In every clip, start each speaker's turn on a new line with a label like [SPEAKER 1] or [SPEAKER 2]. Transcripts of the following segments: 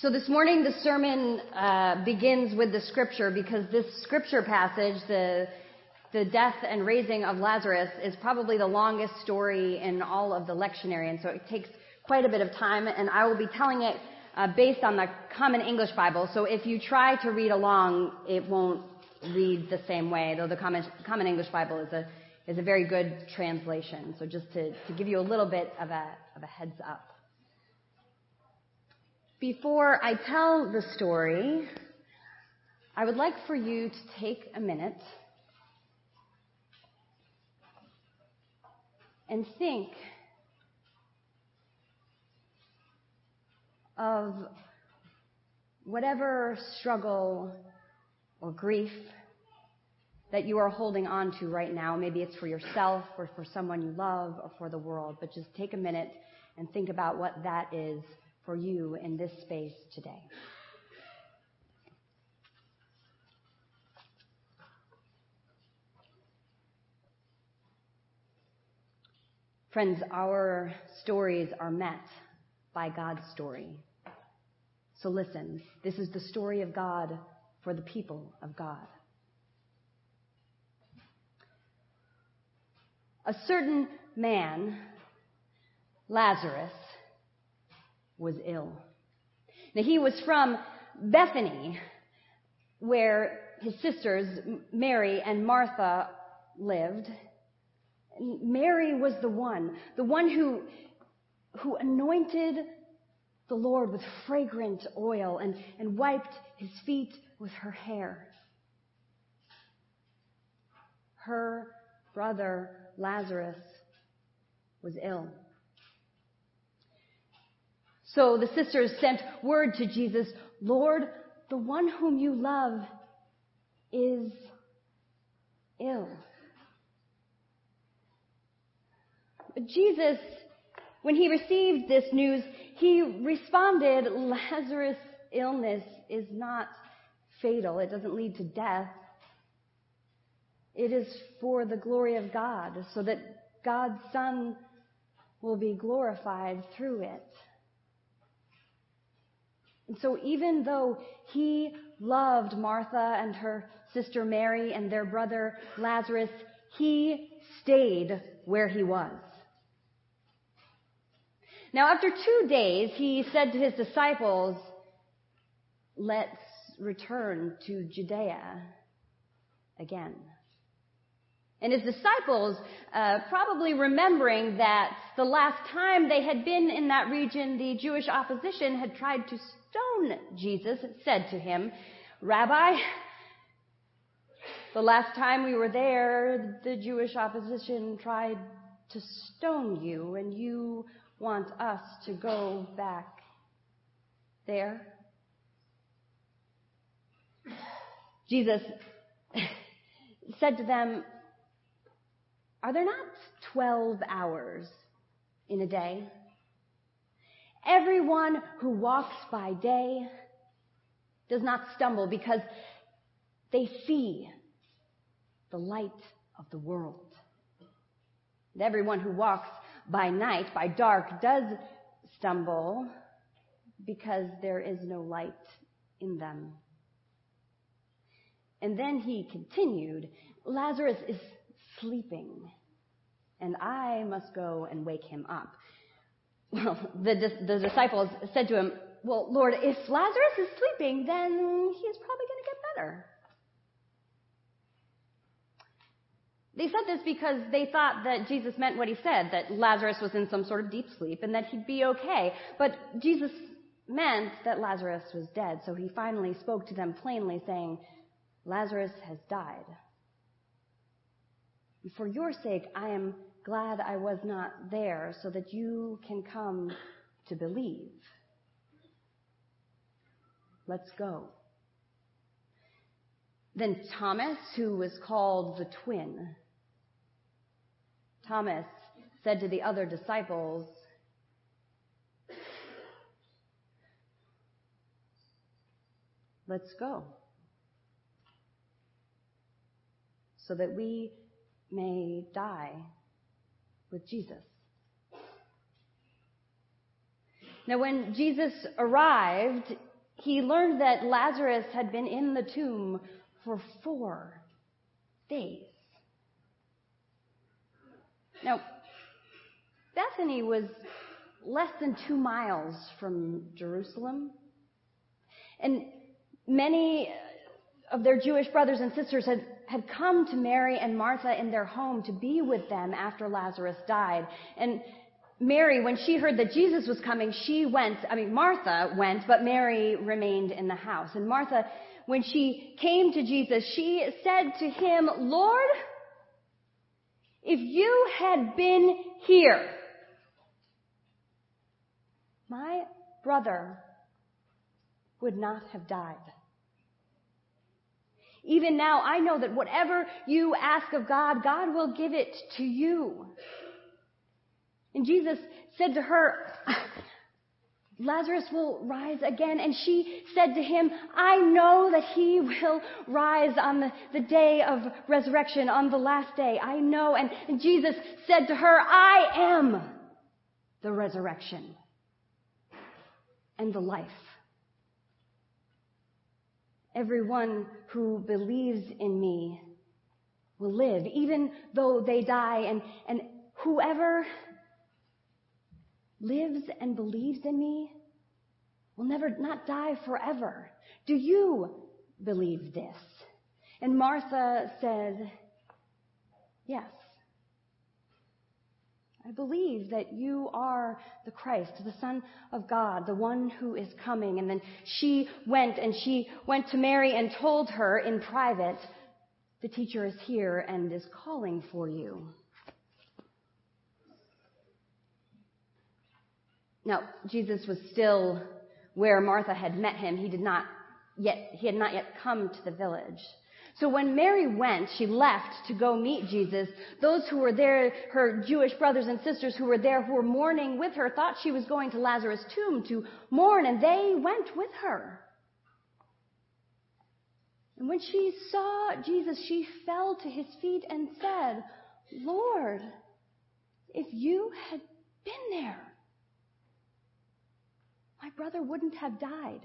[SPEAKER 1] So this morning the sermon uh, begins with the scripture because this scripture passage, the the death and raising of Lazarus, is probably the longest story in all of the lectionary, and so it takes quite a bit of time. And I will be telling it uh, based on the Common English Bible. So if you try to read along, it won't read the same way. Though the Common, Common English Bible is a is a very good translation. So just to, to give you a little bit of a of a heads up. Before I tell the story, I would like for you to take a minute and think of whatever struggle or grief that you are holding on to right now. Maybe it's for yourself or for someone you love or for the world, but just take a minute and think about what that is for you in this space today. Friends, our stories are met by God's story. So listen, this is the story of God for the people of God. A certain man, Lazarus, was ill. Now he was from Bethany, where his sisters, Mary and Martha, lived. Mary was the one, the one who, who anointed the Lord with fragrant oil and, and wiped his feet with her hair. Her brother Lazarus was ill. So the sisters sent word to Jesus, Lord, the one whom you love is ill. Jesus, when he received this news, he responded, Lazarus' illness is not fatal. It doesn't lead to death. It is for the glory of God, so that God's Son will be glorified through it. And so even though he loved Martha and her sister Mary and their brother Lazarus, he stayed where he was. Now after two days, he said to his disciples, let's return to Judea again. And his disciples, uh, probably remembering that the last time they had been in that region, the Jewish opposition had tried to stone Jesus, said to him, Rabbi, the last time we were there, the Jewish opposition tried to stone you, and you want us to go back there? Jesus said to them, are there not 12 hours in a day? Everyone who walks by day does not stumble because they see the light of the world. And everyone who walks by night, by dark, does stumble because there is no light in them. And then he continued, Lazarus is sleeping, and I must go and wake him up. Well, the, the disciples said to him, Well, Lord, if Lazarus is sleeping, then he's probably going to get better. They said this because they thought that Jesus meant what he said, that Lazarus was in some sort of deep sleep and that he'd be okay. But Jesus meant that Lazarus was dead, so he finally spoke to them plainly, saying, Lazarus has died. For your sake, I am glad I was not there so that you can come to believe. Let's go. Then Thomas, who was called the twin, Thomas said to the other disciples, Let's go. So that we may die with Jesus. Now when Jesus arrived he learned that Lazarus had been in the tomb for four days. Now, Bethany was less than two miles from Jerusalem. And many of their Jewish brothers and sisters had, had come to Mary and Martha in their home to be with them after Lazarus died. And Mary, when she heard that Jesus was coming, she went, I mean, Martha went, but Mary remained in the house. And Martha, when she came to Jesus, she said to him, Lord, if you had been here, my brother would not have died. Even now, I know that whatever you ask of God, God will give it to you. And Jesus said to her, Lazarus will rise again. And she said to him, I know that he will rise on the, the day of resurrection, on the last day. I know. And, and Jesus said to her, I am the resurrection and the life. Everyone who believes in me will live, even though they die. And, and whoever lives and believes in me will never not die forever. Do you believe this? And Martha said, Yes. I believe that you are the Christ, the Son of God, the one who is coming. And then she went and she went to Mary and told her in private, the teacher is here and is calling for you. Now, Jesus was still where Martha had met him. He did not yet, he had not yet come to the village. So when Mary went, she left to go meet Jesus. Those who were there, her Jewish brothers and sisters who were there, who were mourning with her, thought she was going to Lazarus' tomb to mourn, and they went with her. And when she saw Jesus, she fell to his feet and said, Lord, if you had been there, my brother wouldn't have died.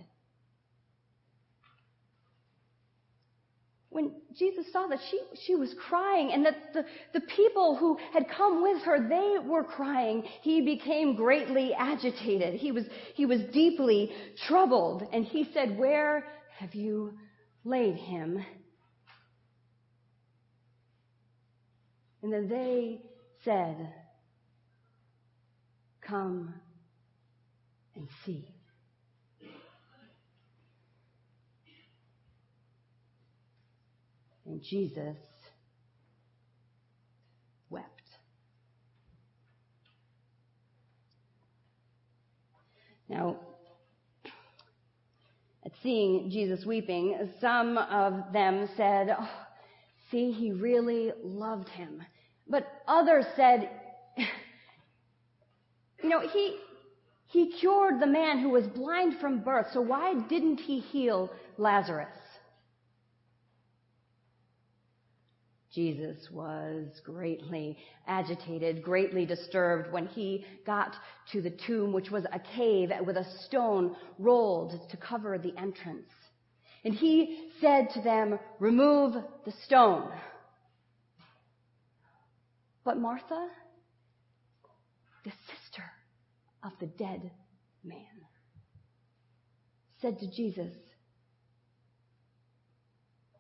[SPEAKER 1] When Jesus saw that she, she was crying and that the, the people who had come with her, they were crying, he became greatly agitated. He was, he was deeply troubled. And he said, Where have you laid him? And then they said, Come and see. And Jesus wept. Now, at seeing Jesus weeping, some of them said, oh, See, he really loved him. But others said, You know, he, he cured the man who was blind from birth, so why didn't he heal Lazarus? Jesus was greatly agitated, greatly disturbed when he got to the tomb, which was a cave with a stone rolled to cover the entrance. And he said to them, remove the stone. But Martha, the sister of the dead man, said to Jesus,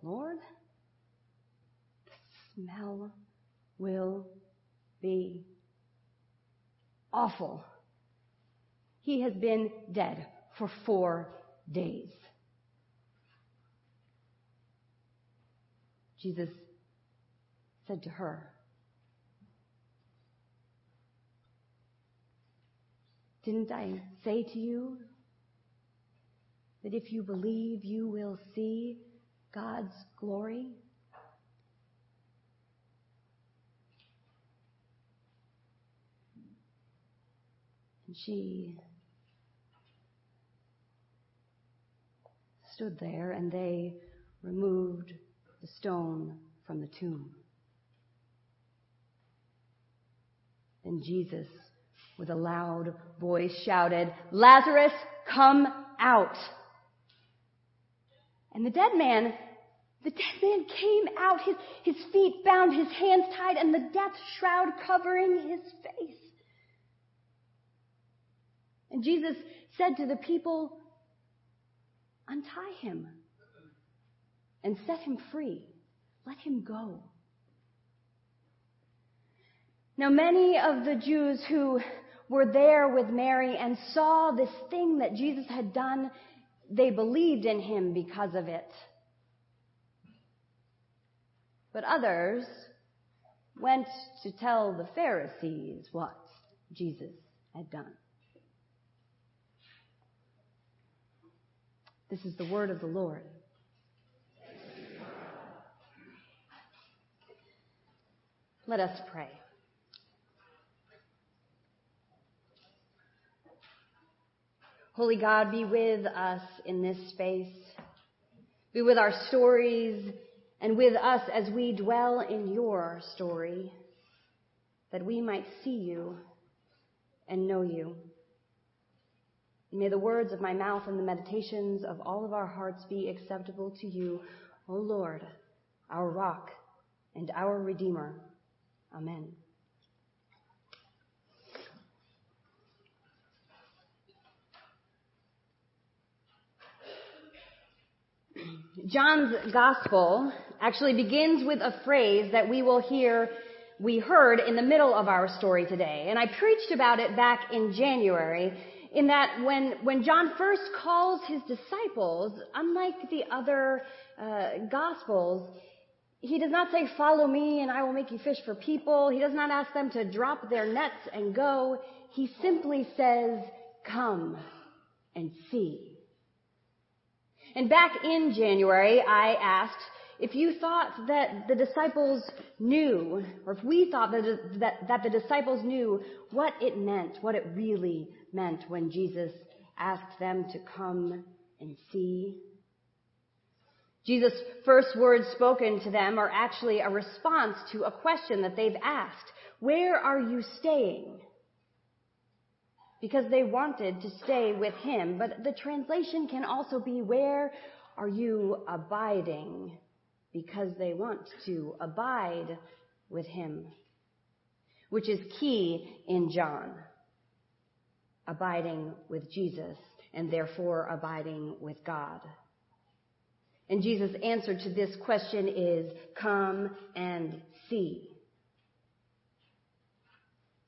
[SPEAKER 1] Lord, smell will be awful. He has been dead for four days. Jesus said to her, Didn't I say to you that if you believe, you will see God's glory? She stood there and they removed the stone from the tomb. And Jesus, with a loud voice, shouted, Lazarus, come out! And the dead man, the dead man came out, his, his feet bound, his hands tied, and the death shroud covering his face. And Jesus said to the people, Untie him and set him free. Let him go. Now, many of the Jews who were there with Mary and saw this thing that Jesus had done, they believed in him because of it. But others went to tell the Pharisees what Jesus had done. This is the word of the Lord. Let us pray. Holy God, be with us in this space. Be with our stories and with us as we dwell in your story, that we might see you and know you. May the words of my mouth and the meditations of all of our hearts be acceptable to you, O Lord, our rock and our Redeemer. Amen. John's gospel actually begins with a phrase that we will hear, we heard in the middle of our story today. And I preached about it back in January in that when, when John first calls his disciples, unlike the other uh, gospels, he does not say, follow me and I will make you fish for people. He does not ask them to drop their nets and go. He simply says, come and see. And back in January, I asked if you thought that the disciples knew, or if we thought that, that, that the disciples knew what it meant, what it really meant when Jesus asked them to come and see. Jesus' first words spoken to them are actually a response to a question that they've asked. Where are you staying? Because they wanted to stay with him, but the translation can also be, where are you abiding? Because they want to abide with him, which is key in John abiding with Jesus and therefore abiding with God. And Jesus' answer to this question is, come and see.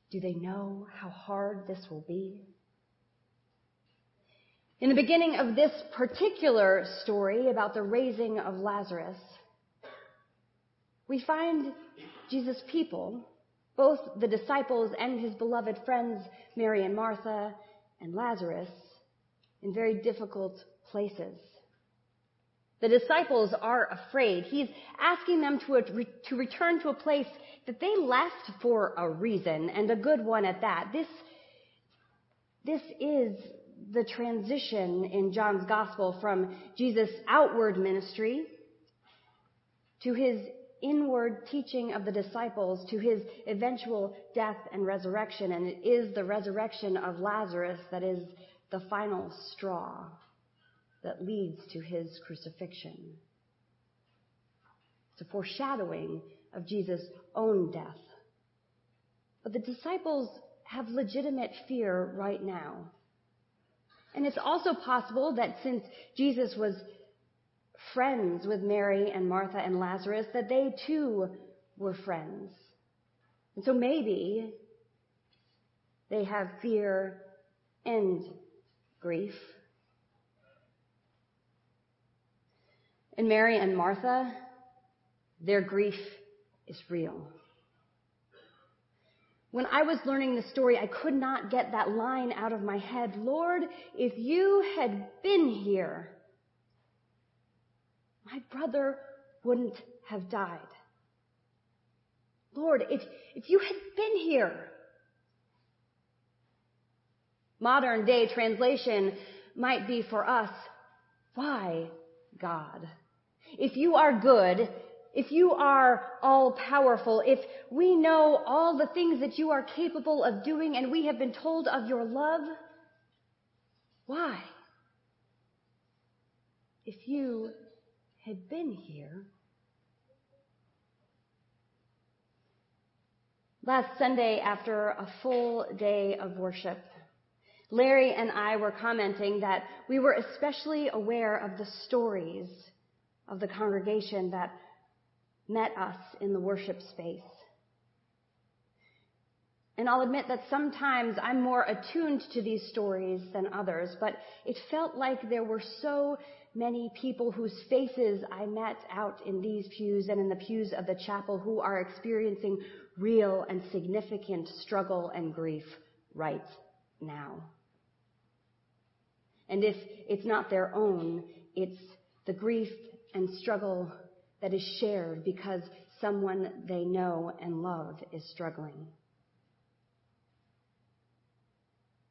[SPEAKER 1] Do they know how hard this will be? In the beginning of this particular story about the raising of Lazarus, we find Jesus' people both the disciples and his beloved friends, Mary and Martha and Lazarus, in very difficult places. The disciples are afraid. He's asking them to, to return to a place that they left for a reason, and a good one at that. This, this is the transition in John's gospel from Jesus' outward ministry to his inward teaching of the disciples to his eventual death and resurrection. And it is the resurrection of Lazarus that is the final straw that leads to his crucifixion. It's a foreshadowing of Jesus' own death. But the disciples have legitimate fear right now. And it's also possible that since Jesus was friends with Mary and Martha and Lazarus, that they too were friends. And so maybe they have fear and grief. And Mary and Martha, their grief is real. When I was learning the story, I could not get that line out of my head. Lord, if you had been here, my brother wouldn't have died. Lord, if, if you had been here, modern day translation might be for us, why God? If you are good, if you are all powerful, if we know all the things that you are capable of doing and we have been told of your love, why? If you had been here. Last Sunday, after a full day of worship, Larry and I were commenting that we were especially aware of the stories of the congregation that met us in the worship space. And I'll admit that sometimes I'm more attuned to these stories than others, but it felt like there were so many people whose faces I met out in these pews and in the pews of the chapel who are experiencing real and significant struggle and grief right now. And if it's not their own, it's the grief and struggle that is shared because someone they know and love is struggling.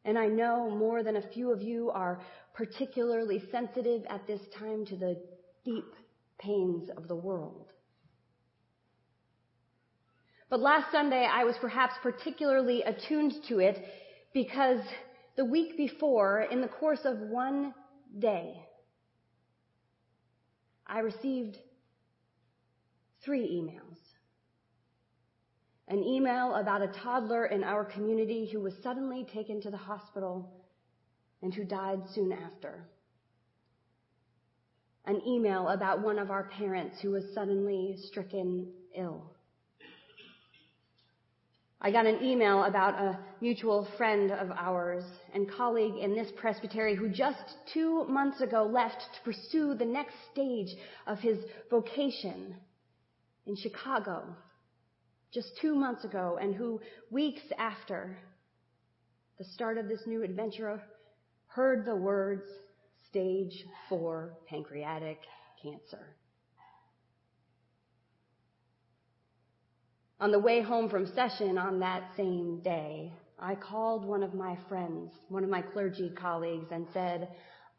[SPEAKER 1] And I know more than a few of you are particularly sensitive at this time to the deep pains of the world. But last Sunday I was perhaps particularly attuned to it because the week before, in the course of one day, I received three emails. An email about a toddler in our community who was suddenly taken to the hospital and who died soon after. An email about one of our parents who was suddenly stricken ill. I got an email about a mutual friend of ours and colleague in this presbytery who just two months ago left to pursue the next stage of his vocation in Chicago, just two months ago, and who weeks after the start of this new adventure heard the words stage four pancreatic cancer. On the way home from session on that same day, I called one of my friends, one of my clergy colleagues, and said,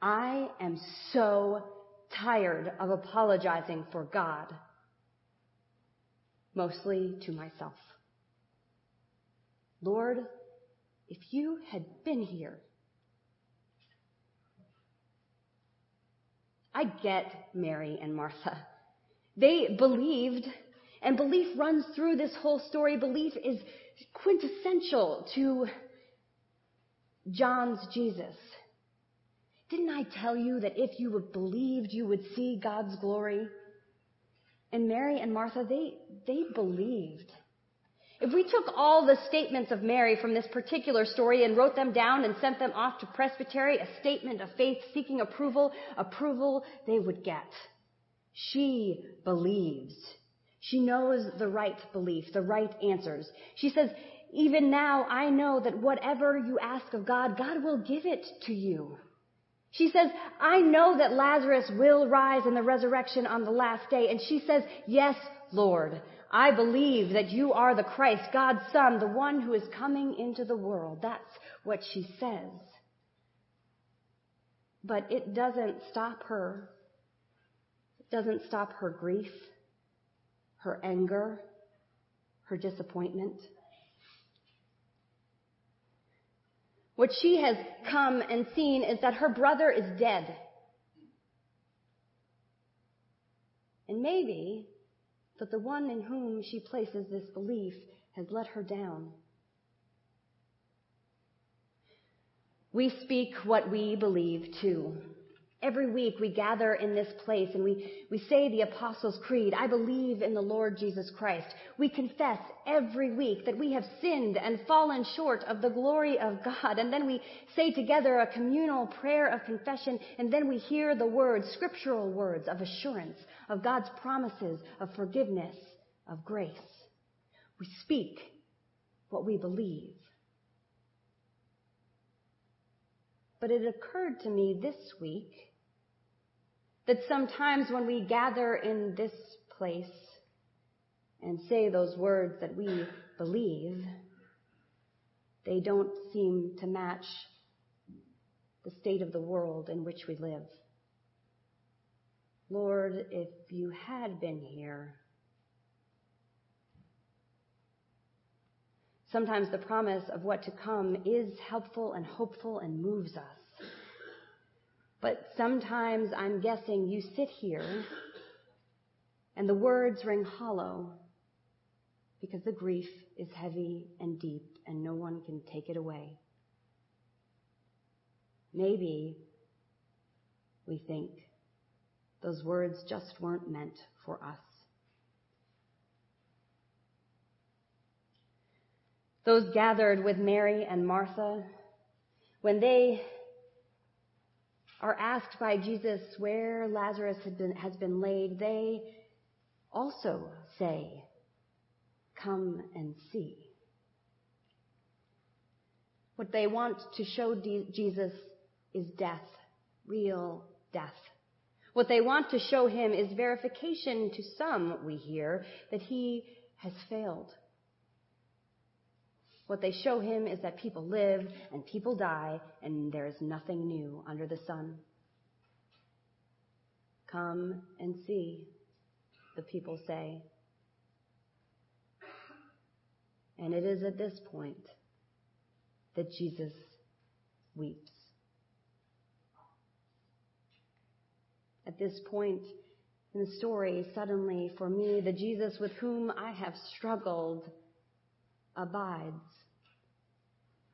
[SPEAKER 1] I am so tired of apologizing for God, mostly to myself. Lord, if you had been here, I get Mary and Martha. They believed and belief runs through this whole story. Belief is quintessential to John's Jesus. Didn't I tell you that if you believed, you would see God's glory? And Mary and Martha, they, they believed. If we took all the statements of Mary from this particular story and wrote them down and sent them off to presbytery, a statement of faith seeking approval, approval they would get. She believes. She knows the right belief, the right answers. She says, even now I know that whatever you ask of God, God will give it to you. She says, I know that Lazarus will rise in the resurrection on the last day. And she says, yes, Lord, I believe that you are the Christ, God's son, the one who is coming into the world. That's what she says. But it doesn't stop her. It doesn't stop her grief her anger, her disappointment. What she has come and seen is that her brother is dead. And maybe that the one in whom she places this belief has let her down. We speak what we believe too. Every week we gather in this place and we, we say the Apostles' Creed, I believe in the Lord Jesus Christ. We confess every week that we have sinned and fallen short of the glory of God. And then we say together a communal prayer of confession and then we hear the words, scriptural words of assurance, of God's promises, of forgiveness, of grace. We speak what we believe. But it occurred to me this week that sometimes when we gather in this place and say those words that we believe, they don't seem to match the state of the world in which we live. Lord, if you had been here, sometimes the promise of what to come is helpful and hopeful and moves us. But sometimes I'm guessing you sit here And the words ring hollow because the grief is heavy and deep and no one can take it away. Maybe we think those words just weren't meant for us. Those gathered with Mary and Martha, when they are asked by Jesus where Lazarus been, has been laid, they also say, Come and see. What they want to show Jesus is death, real death. What they want to show him is verification to some, we hear, that he has failed. What they show him is that people live and people die and there is nothing new under the sun. Come and see, the people say. And it is at this point that Jesus weeps. At this point in the story, suddenly for me, the Jesus with whom I have struggled abides.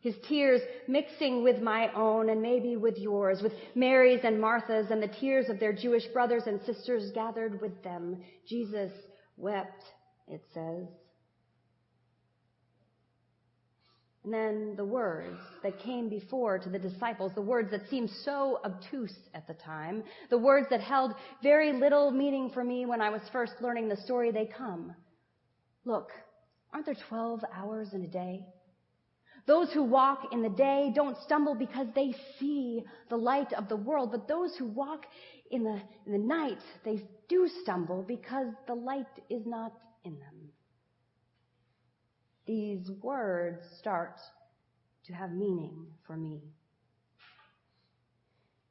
[SPEAKER 1] His tears mixing with my own and maybe with yours, with Mary's and Martha's and the tears of their Jewish brothers and sisters gathered with them. Jesus wept, it says. And then the words that came before to the disciples, the words that seemed so obtuse at the time, the words that held very little meaning for me when I was first learning the story, they come. Look, aren't there 12 hours in a day? Those who walk in the day don't stumble because they see the light of the world, but those who walk in the, in the night, they do stumble because the light is not in them. These words start to have meaning for me.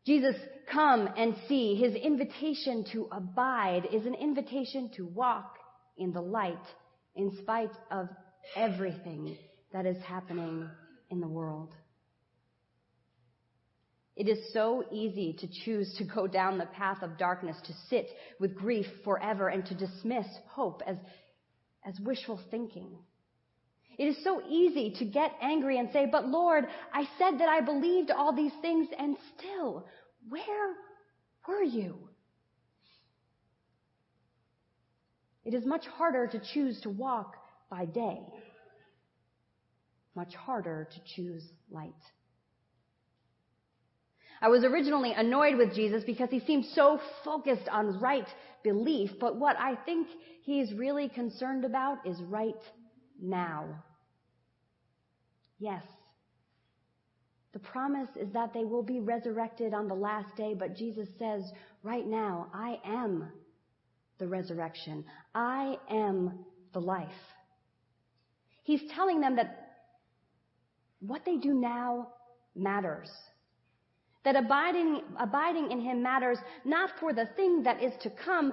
[SPEAKER 1] Jesus, come and see. His invitation to abide is an invitation to walk in the light in spite of everything that is happening in the world. It is so easy to choose to go down the path of darkness, to sit with grief forever, and to dismiss hope as, as wishful thinking. It is so easy to get angry and say, but Lord, I said that I believed all these things and still, where were you? It is much harder to choose to walk by day much harder to choose light. I was originally annoyed with Jesus because he seemed so focused on right belief, but what I think he's really concerned about is right now. Yes. The promise is that they will be resurrected on the last day, but Jesus says, right now, I am the resurrection. I am the life. He's telling them that what they do now matters. That abiding, abiding in Him matters not for the thing that is to come,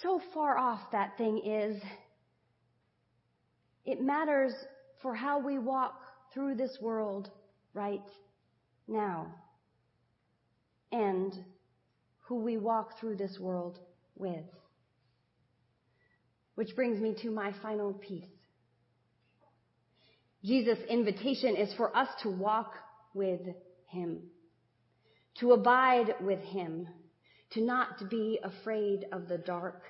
[SPEAKER 1] so far off that thing is. It matters for how we walk through this world right now. And who we walk through this world with. Which brings me to my final piece. Jesus' invitation is for us to walk with Him, to abide with Him, to not be afraid of the dark,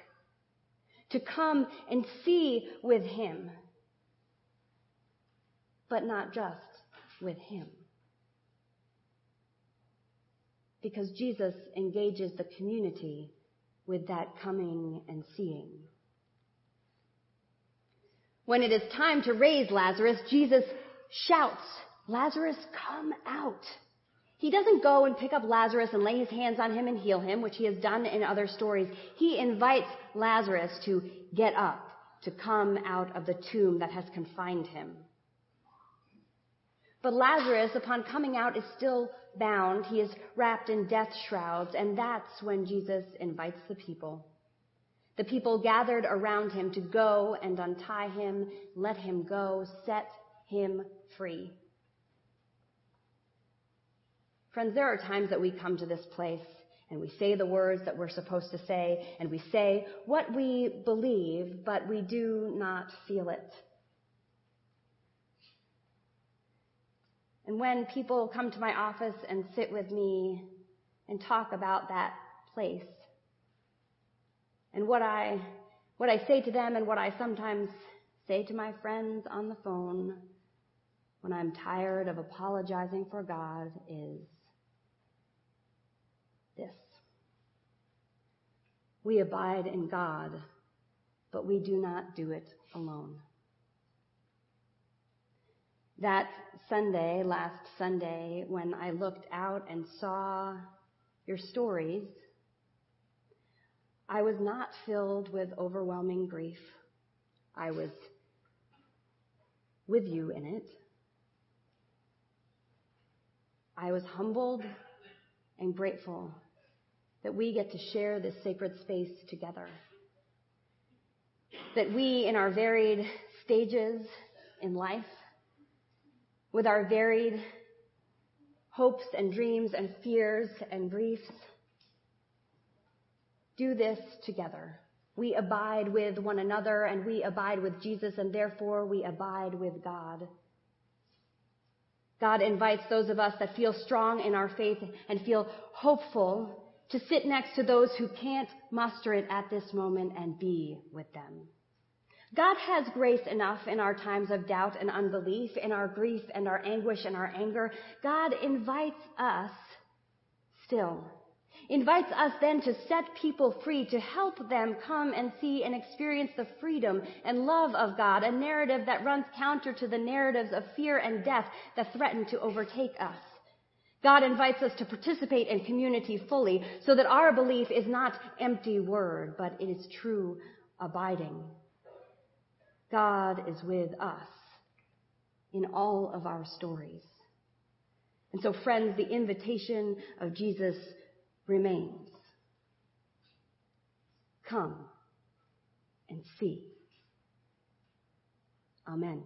[SPEAKER 1] to come and see with Him, but not just with Him. Because Jesus engages the community with that coming and seeing. When it is time to raise Lazarus, Jesus shouts, Lazarus, come out. He doesn't go and pick up Lazarus and lay his hands on him and heal him, which he has done in other stories. He invites Lazarus to get up, to come out of the tomb that has confined him. But Lazarus, upon coming out, is still bound. He is wrapped in death shrouds, and that's when Jesus invites the people the people gathered around him to go and untie him, let him go, set him free. Friends, there are times that we come to this place and we say the words that we're supposed to say, and we say what we believe, but we do not feel it. And when people come to my office and sit with me and talk about that place, and what I, what I say to them and what I sometimes say to my friends on the phone when I'm tired of apologizing for God is this. We abide in God, but we do not do it alone. That Sunday, last Sunday, when I looked out and saw your stories, I was not filled with overwhelming grief. I was with you in it. I was humbled and grateful that we get to share this sacred space together. That we, in our varied stages in life, with our varied hopes and dreams and fears and griefs, do this together. We abide with one another and we abide with Jesus and therefore we abide with God. God invites those of us that feel strong in our faith and feel hopeful to sit next to those who can't muster it at this moment and be with them. God has grace enough in our times of doubt and unbelief, in our grief and our anguish and our anger. God invites us still invites us then to set people free, to help them come and see and experience the freedom and love of God, a narrative that runs counter to the narratives of fear and death that threaten to overtake us. God invites us to participate in community fully so that our belief is not empty word, but it is true abiding. God is with us in all of our stories. And so friends, the invitation of Jesus remains. Come and see. Amen.